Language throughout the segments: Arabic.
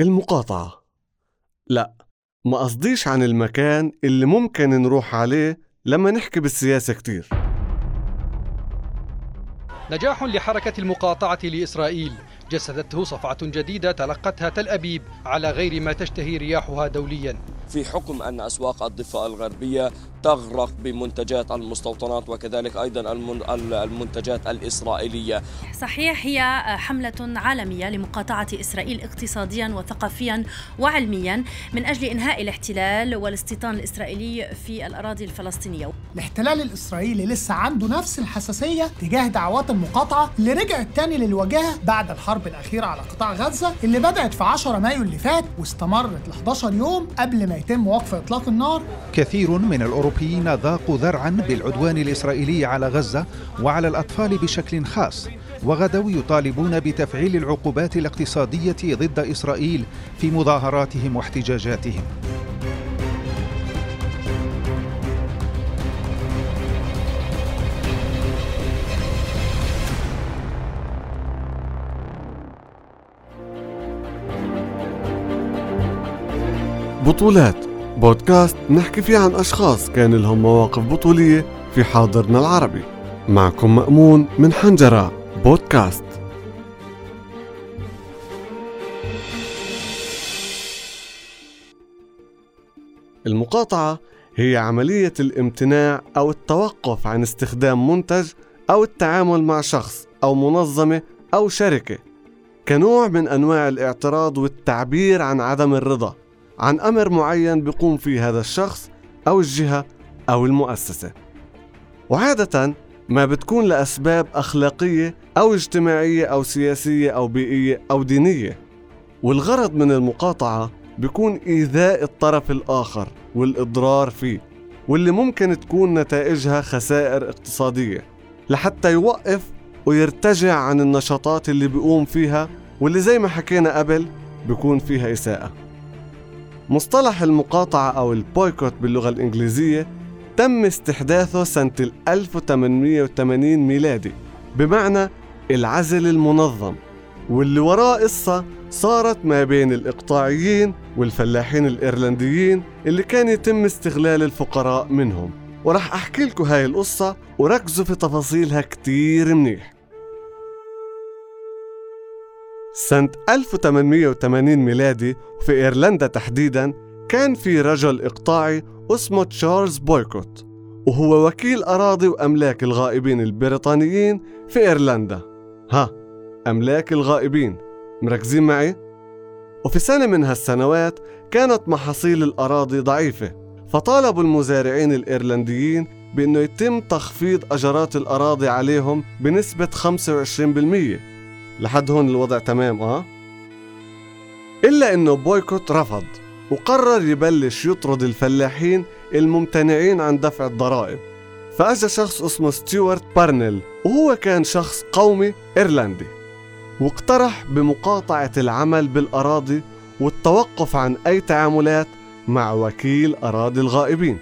المقاطعة. لا ما قصديش عن المكان اللي ممكن نروح عليه لما نحكي بالسياسة كتير. نجاح لحركة المقاطعة لإسرائيل. جسدته صفعة جديدة تلقتها تل أبيب على غير ما تشتهي رياحها دوليا. في حكم أن أسواق الضفة الغربية تغرق بمنتجات المستوطنات وكذلك أيضا المنتجات الإسرائيلية. صحيح هي حملة عالمية لمقاطعة إسرائيل اقتصاديا وثقافيا وعلميا من أجل إنهاء الاحتلال والاستيطان الإسرائيلي في الأراضي الفلسطينية. الاحتلال الإسرائيلي لسه عنده نفس الحساسية تجاه دعوات المقاطعة اللي رجعت تاني للواجهة بعد الحرب. الأخيرة على قطاع غزة اللي بدأت في 10 مايو اللي فات واستمرت ل 11 يوم قبل ما يتم وقف إطلاق النار. كثير من الأوروبيين ذاقوا ذرعا بالعدوان الإسرائيلي على غزة وعلى الأطفال بشكل خاص وغدوا يطالبون بتفعيل العقوبات الاقتصادية ضد إسرائيل في مظاهراتهم واحتجاجاتهم. بطولات. بودكاست نحكي فيه عن أشخاص كان لهم مواقف بطولية في حاضرنا العربي. معكم مأمون من حنجرة. بودكاست. المقاطعة هي عملية الامتناع أو التوقف عن استخدام منتج أو التعامل مع شخص أو منظمة أو شركة. كنوع من أنواع الاعتراض والتعبير عن عدم الرضا. عن أمر معين بيقوم فيه هذا الشخص أو الجهة أو المؤسسة. وعادة ما بتكون لأسباب أخلاقية أو اجتماعية أو سياسية أو بيئية أو دينية. والغرض من المقاطعة بيكون إيذاء الطرف الآخر والإضرار فيه واللي ممكن تكون نتائجها خسائر اقتصادية لحتى يوقف ويرتجع عن النشاطات اللي بيقوم فيها واللي زي ما حكينا قبل بيكون فيها إساءة. مصطلح المقاطعة أو البويكوت باللغة الإنجليزية تم استحداثه سنة 1880 ميلادي بمعنى العزل المنظم واللي وراه قصة صارت ما بين الإقطاعيين والفلاحين الإيرلنديين اللي كان يتم استغلال الفقراء منهم. ورح أحكي لكم هاي القصة وركزوا في تفاصيلها كتير منيح. سنة 1880 ميلادي في إيرلندا تحديدا كان في رجل إقطاعي اسمه تشارلز بويكوت وهو وكيل أراضي وأملاك الغائبين البريطانيين في إيرلندا. ها أملاك الغائبين. مركزين معي؟ وفي سنة من هالسنوات كانت محاصيل الأراضي ضعيفة فطالبوا المزارعين الإيرلنديين بأنه يتم تخفيض أجرات الأراضي عليهم بنسبة 25% لحد هون الوضع تمام آه؟ إلا إنه بويكوت رفض وقرر يبلش يطرد الفلاحين الممتنعين عن دفع الضرائب. فأجا شخص اسمه ستيوارت بارنيل وهو كان شخص قومي إيرلندي واقترح بمقاطعة العمل بالأراضي والتوقف عن أي تعاملات مع وكيل أراضي الغائبين.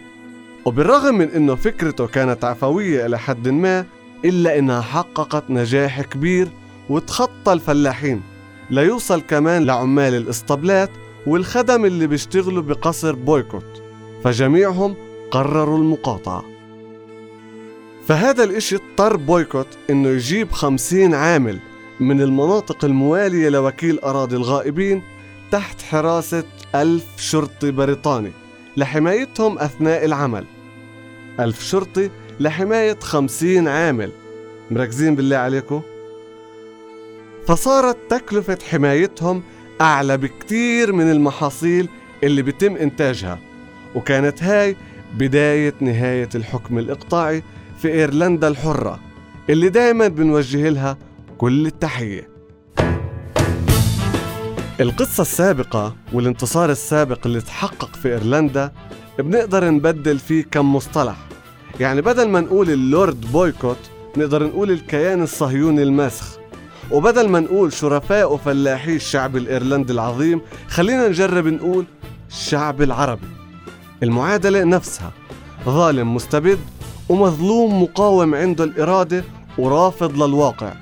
وبالرغم من أنه فكرته كانت عفوية إلى حد ما إلا أنها حققت نجاح كبير وتخطى الفلاحين. ليوصل كمان لعمال الإسطبلات والخدم اللي بيشتغلوا بقصر بويكوت. فجميعهم قرروا المقاطعة. فهذا الإشي اضطر بويكوت إنه يجيب خمسين عامل من المناطق الموالية لوكيل أراضي الغائبين تحت حراسة ألف شرطي بريطاني لحمايتهم أثناء العمل. ألف شرطي لحماية خمسين عامل. مركزين بالله عليكم. فصارت تكلفة حمايتهم أعلى بكتير من المحاصيل اللي بيتم إنتاجها وكانت هاي بداية نهاية الحكم الإقطاعي في إيرلندا الحرة اللي دايما بنوجه لها كل التحية. القصة السابقة والانتصار السابق اللي تحقق في إيرلندا بنقدر نبدل فيه كم مصطلح. يعني بدل ما نقول اللورد بويكوت نقدر نقول الكيان الصهيوني الماسخ وبدل ما نقول شرفاء وفلاحي الشعب الإيرلندي العظيم خلينا نجرب نقول الشعب العربي. المعادلة نفسها ظالم مستبد ومظلوم مقاوم عنده الإرادة ورافض للواقع.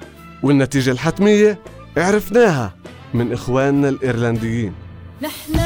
والنتيجة الحتمية عرفناها من إخواننا الإيرلنديين. نحن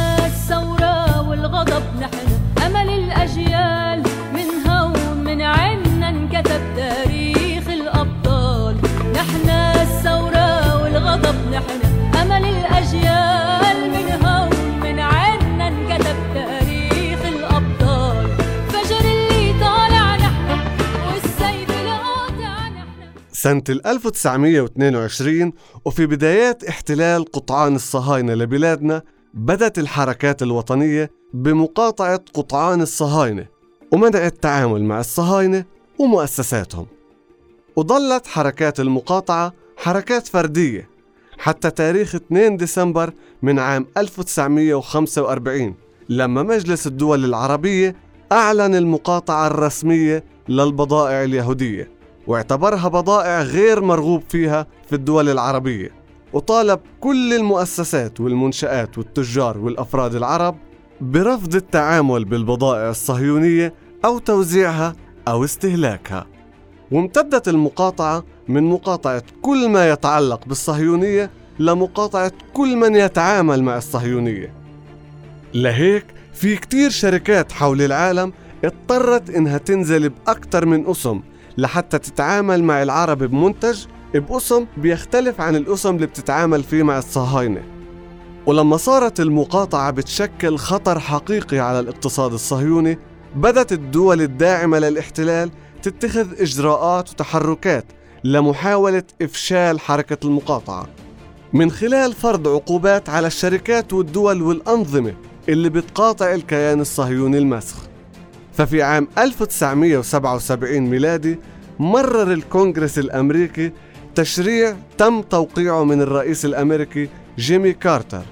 سنة 1922 وفي بدايات احتلال قطعان الصهاينة لبلادنا بدت الحركات الوطنية بمقاطعة قطعان الصهاينة ومنع التعامل مع الصهاينة ومؤسساتهم. وظلت حركات المقاطعة حركات فردية حتى تاريخ 2 ديسمبر من عام 1945 لما مجلس الدول العربية أعلن المقاطعة الرسمية للبضائع اليهودية. واعتبرها بضائع غير مرغوب فيها في الدول العربية. وطالب كل المؤسسات والمنشآت والتجار والأفراد العرب برفض التعامل بالبضائع الصهيونية أو توزيعها أو استهلاكها. وامتدت المقاطعة من مقاطعة كل ما يتعلق بالصهيونية لمقاطعة كل من يتعامل مع الصهيونية. لهيك في كتير شركات حول العالم اضطرت إنها تنزل بأكثر من اسم لحتى تتعامل مع العرب بمنتج باسم بيختلف عن الاسم اللي بتتعامل فيه مع الصهاينة. ولما صارت المقاطعة بتشكل خطر حقيقي على الاقتصاد الصهيوني بدت الدول الداعمة للاحتلال تتخذ إجراءات وتحركات لمحاولة إفشال حركة المقاطعة. من خلال فرض عقوبات على الشركات والدول والأنظمة اللي بتقاطع الكيان الصهيوني المسخ. ففي عام 1977 ميلادي مرر الكونغرس الأمريكي تشريع تم توقيعه من الرئيس الأمريكي جيمي كارتر.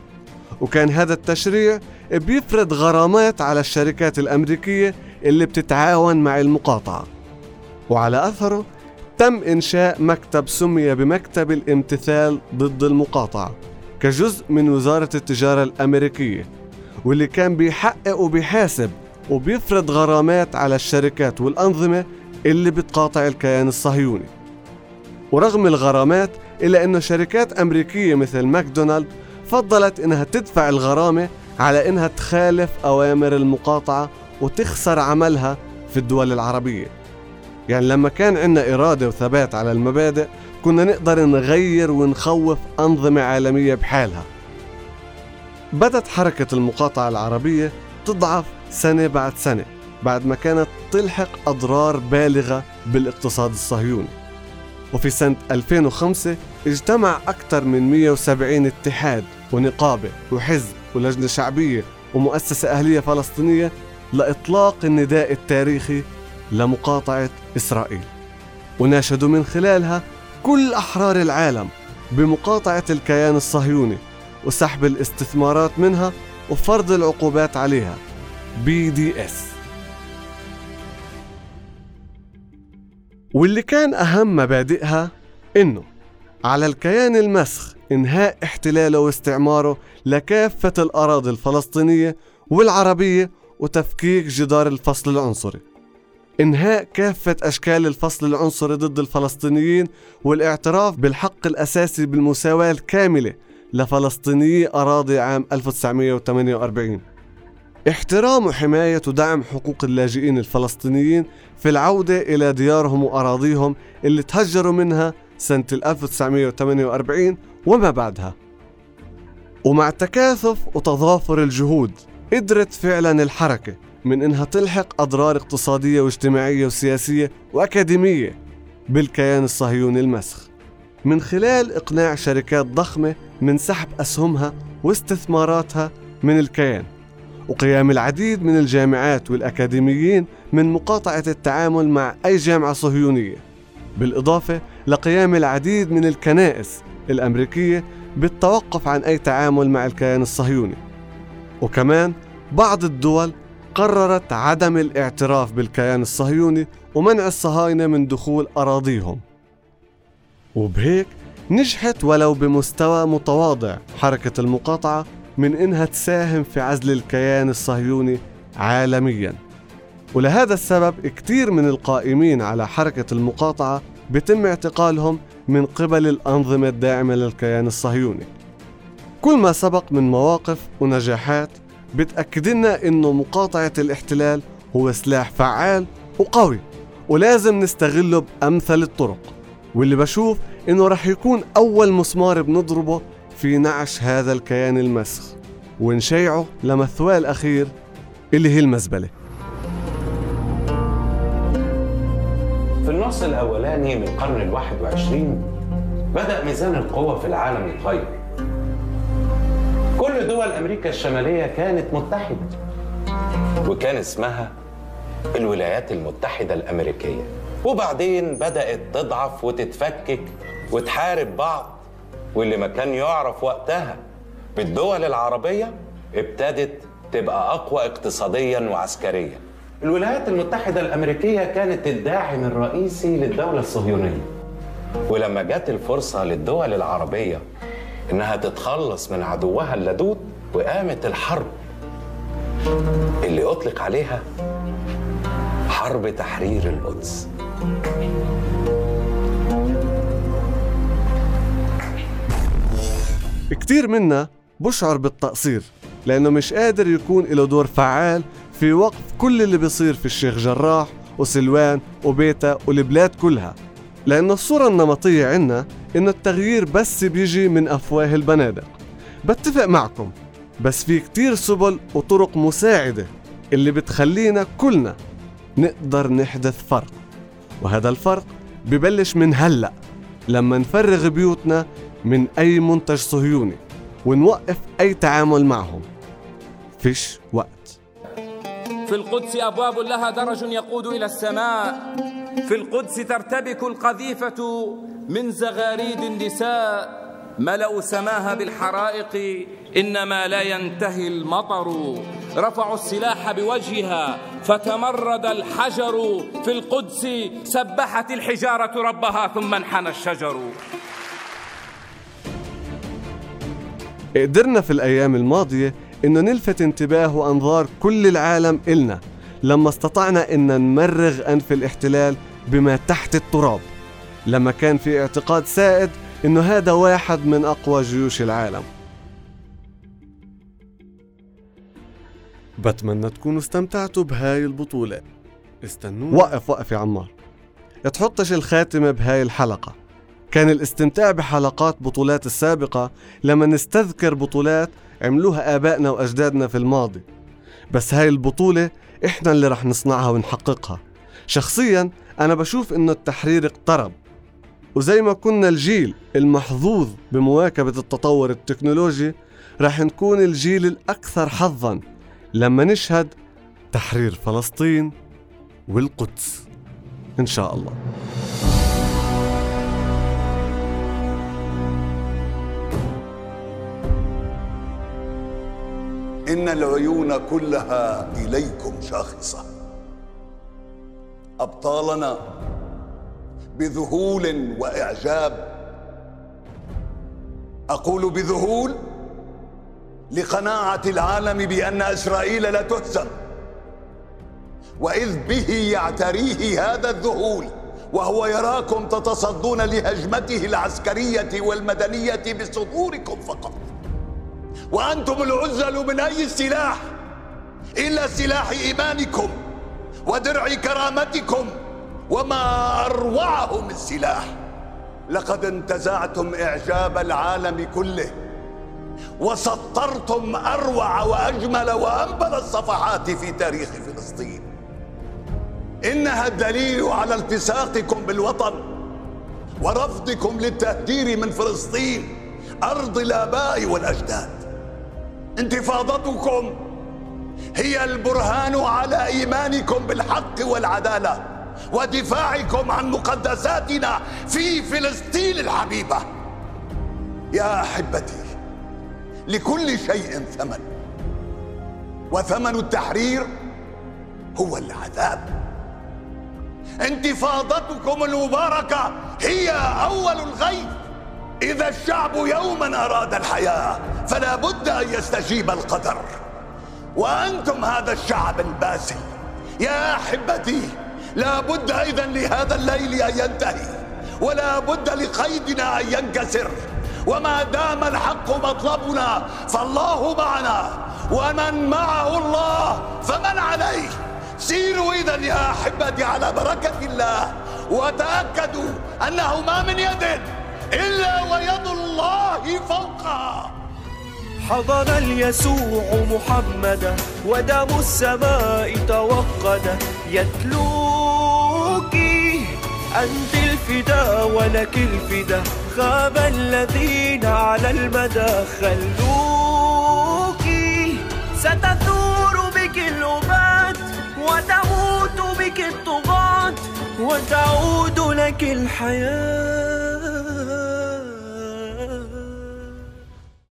وكان هذا التشريع بيفرض غرامات على الشركات الأمريكية اللي بتتعاون مع المقاطعة. وعلى أثره تم إنشاء مكتب سمي بمكتب الامتثال ضد المقاطعة كجزء من وزارة التجارة الأمريكية واللي كان بيحقق وبيحاسب وبيفرض غرامات على الشركات والأنظمة اللي بتقاطع الكيان الصهيوني. ورغم الغرامات إلا أنه شركات أمريكية مثل ماكدونالد فضلت إنها تدفع الغرامة على إنها تخالف أوامر المقاطعة وتخسر عملها في الدول العربية. يعني لما كان عندنا إرادة وثبات على المبادئ كنا نقدر نغير ونخوف أنظمة عالمية بحالها. بدت حركة المقاطعة العربية تضعف سنة بعد سنة بعد ما كانت تلحق أضرار بالغة بالاقتصاد الصهيوني. وفي سنة 2005 اجتمع أكثر من 170 اتحاد ونقابة وحزب ولجنة شعبية ومؤسسة أهلية فلسطينية لإطلاق النداء التاريخي لمقاطعة إسرائيل. وناشدوا من خلالها كل أحرار العالم بمقاطعة الكيان الصهيوني وسحب الاستثمارات منها وفرض العقوبات عليها. بي دي اس واللي كان أهم مبادئها إنه على الكيان المسخ إنهاء احتلاله واستعماره لكافة الأراضي الفلسطينية والعربية وتفكيك جدار الفصل العنصري. إنهاء كافة أشكال الفصل العنصري ضد الفلسطينيين والاعتراف بالحق الأساسي بالمساواة الكاملة لفلسطينيي أراضي عام 1948 احترام وحماية ودعم حقوق اللاجئين الفلسطينيين في العودة إلى ديارهم وأراضيهم اللي تهجروا منها سنة 1948 وما بعدها. ومع تكاثف وتضافر الجهود قدرت فعلا الحركة من إنها تلحق أضرار اقتصادية واجتماعية وسياسية وأكاديمية بالكيان الصهيوني المسخ. من خلال إقناع شركات ضخمة من سحب أسهمها واستثماراتها من الكيان. وقيام العديد من الجامعات والأكاديميين من مقاطعة التعامل مع أي جامعة صهيونية. بالإضافة لقيام العديد من الكنائس الأمريكية بالتوقف عن أي تعامل مع الكيان الصهيوني. وكمان بعض الدول قررت عدم الاعتراف بالكيان الصهيوني ومنع الصهاينة من دخول أراضيهم. وبهيك نجحت ولو بمستوى متواضع حركة المقاطعة من إنها تساهم في عزل الكيان الصهيوني عالميا. ولهذا السبب كتير من القائمين على حركة المقاطعة بتم اعتقالهم من قبل الأنظمة الداعمة للكيان الصهيوني. كل ما سبق من مواقف ونجاحات بتأكد لنا إنه مقاطعة الاحتلال هو سلاح فعال وقوي ولازم نستغله بأمثل الطرق. واللي بشوف إنه رح يكون أول مسمار بنضربه في نعش هذا الكيان المسخ ونشيعه لمثواه الأخير اللي هي المزبلة. في النص الأولاني من القرن الواحد وعشرين بدأ ميزان القوة في العالم يتغير. كل دول أمريكا الشمالية كانت متحدة وكان اسمها الولايات المتحدة الأمريكية. وبعدين بدأت تضعف وتتفكك وتحارب بعض واللي ما كان يعرف وقتها بالدول العربية ابتدت تبقى أقوى اقتصاديا وعسكريا. الولايات المتحدة الأمريكية كانت الداعم الرئيسي للدولة الصهيونية. ولما جت الفرصة للدول العربية إنها تتخلص من عدوها اللدود وقامت الحرب اللي أطلق عليها حرب تحرير القدس. كتير منا بشعر بالتقصير لأنه مش قادر يكون له دور فعال في وقف كل اللي بيصير في الشيخ جراح وسلوان وبيتا والبلاد كلها. لأنه الصورة النمطية عنا إنه التغيير بس بيجي من أفواه البنادق. بتفق معكم بس في كتير سبل وطرق مساعدة اللي بتخلينا كلنا نقدر نحدث فرق. وهذا الفرق ببلش من هلأ لما نفرغ بيوتنا من أي منتج صهيوني ونوقف أي تعامل معهم. فيش وقت. في القدس أبواب لها درج يقود إلى السماء. في القدس ترتبك القذيفة من زغاريد النساء. ملأوا سماها بالحرائق إنما لا ينتهي المطر. رفعوا السلاح بوجهها فتمرد الحجر. في القدس سبحت الحجارة ربها ثم انحنى الشجر. قدرنا في الأيام الماضية إنه نلفت انتباه وأنظار كل العالم إلنا لما استطعنا إن نمرغ أنف الاحتلال بما تحت التراب. لما كان في اعتقاد سائد إنه هذا واحد من أقوى جيوش العالم. بتمنى تكونوا استمتعتوا بهاي البطولة. استنوا وقف وقف يا عمار. تحطش الخاتمة بهاي الحلقة. كان الاستمتاع بحلقات بطولات السابقة لما نستذكر بطولات عملوها آبائنا وأجدادنا في الماضي. بس هاي البطولة إحنا اللي رح نصنعها ونحققها. شخصيا أنا بشوف إنه التحرير اقترب. وزي ما كنا الجيل المحظوظ بمواكبة التطور التكنولوجي رح نكون الجيل الأكثر حظا لما نشهد تحرير فلسطين والقدس. إن شاء الله. إن العيون كلها إليكم شاخصة. أبطالنا بذهول وإعجاب. أقول بذهول لقناعة العالم بأن إسرائيل لا تهزم وإذ به يعتريه هذا الذهول وهو يراكم تتصدون لهجمته العسكرية والمدنية بصدوركم فقط. وأنتم العزل من أي سلاح؟ إلا سلاح إيمانكم ودرع كرامتكم وما أروعه من سلاح لقد انتزعتم إعجاب العالم كله وسطرتم أروع وأجمل وأنبل الصفحات في تاريخ فلسطين. إنها الدليل على التصاقكم بالوطن ورفضكم للتهجير من فلسطين أرض الآباء والأجداد. انتفاضتكم هي البرهان على إيمانكم بالحق والعدالة ودفاعكم عن مقدساتنا في فلسطين الحبيبة. يا أحبتي لكل شيء ثمن وثمن التحرير هو العذاب. انتفاضتكم المباركة هي أول الغيث إذا الشعب يوما أراد الحياة فلا بد أن يستجيب القدر. وأنتم هذا الشعب الباسل يا أحبتي لا بد أيضا لهذا الليل أن ينتهي ولا بد لقيدنا أن ينكسر. وما دام الحق مطلبنا فالله معنا. ومن معه الله فمن عليه. سيروا إذا يا أحبتي على بركة الله وتأكدوا أنه ما من يد. إلا ويد الله فوقها. حضر اليسوع محمدا ودم السماء توقد يتلوك أنت الفدا ولك الفدا. خاب الذين على المدى. خلوك. ستثور بك الأبات وتموت بك الطغاة. وتعود لك الحياة.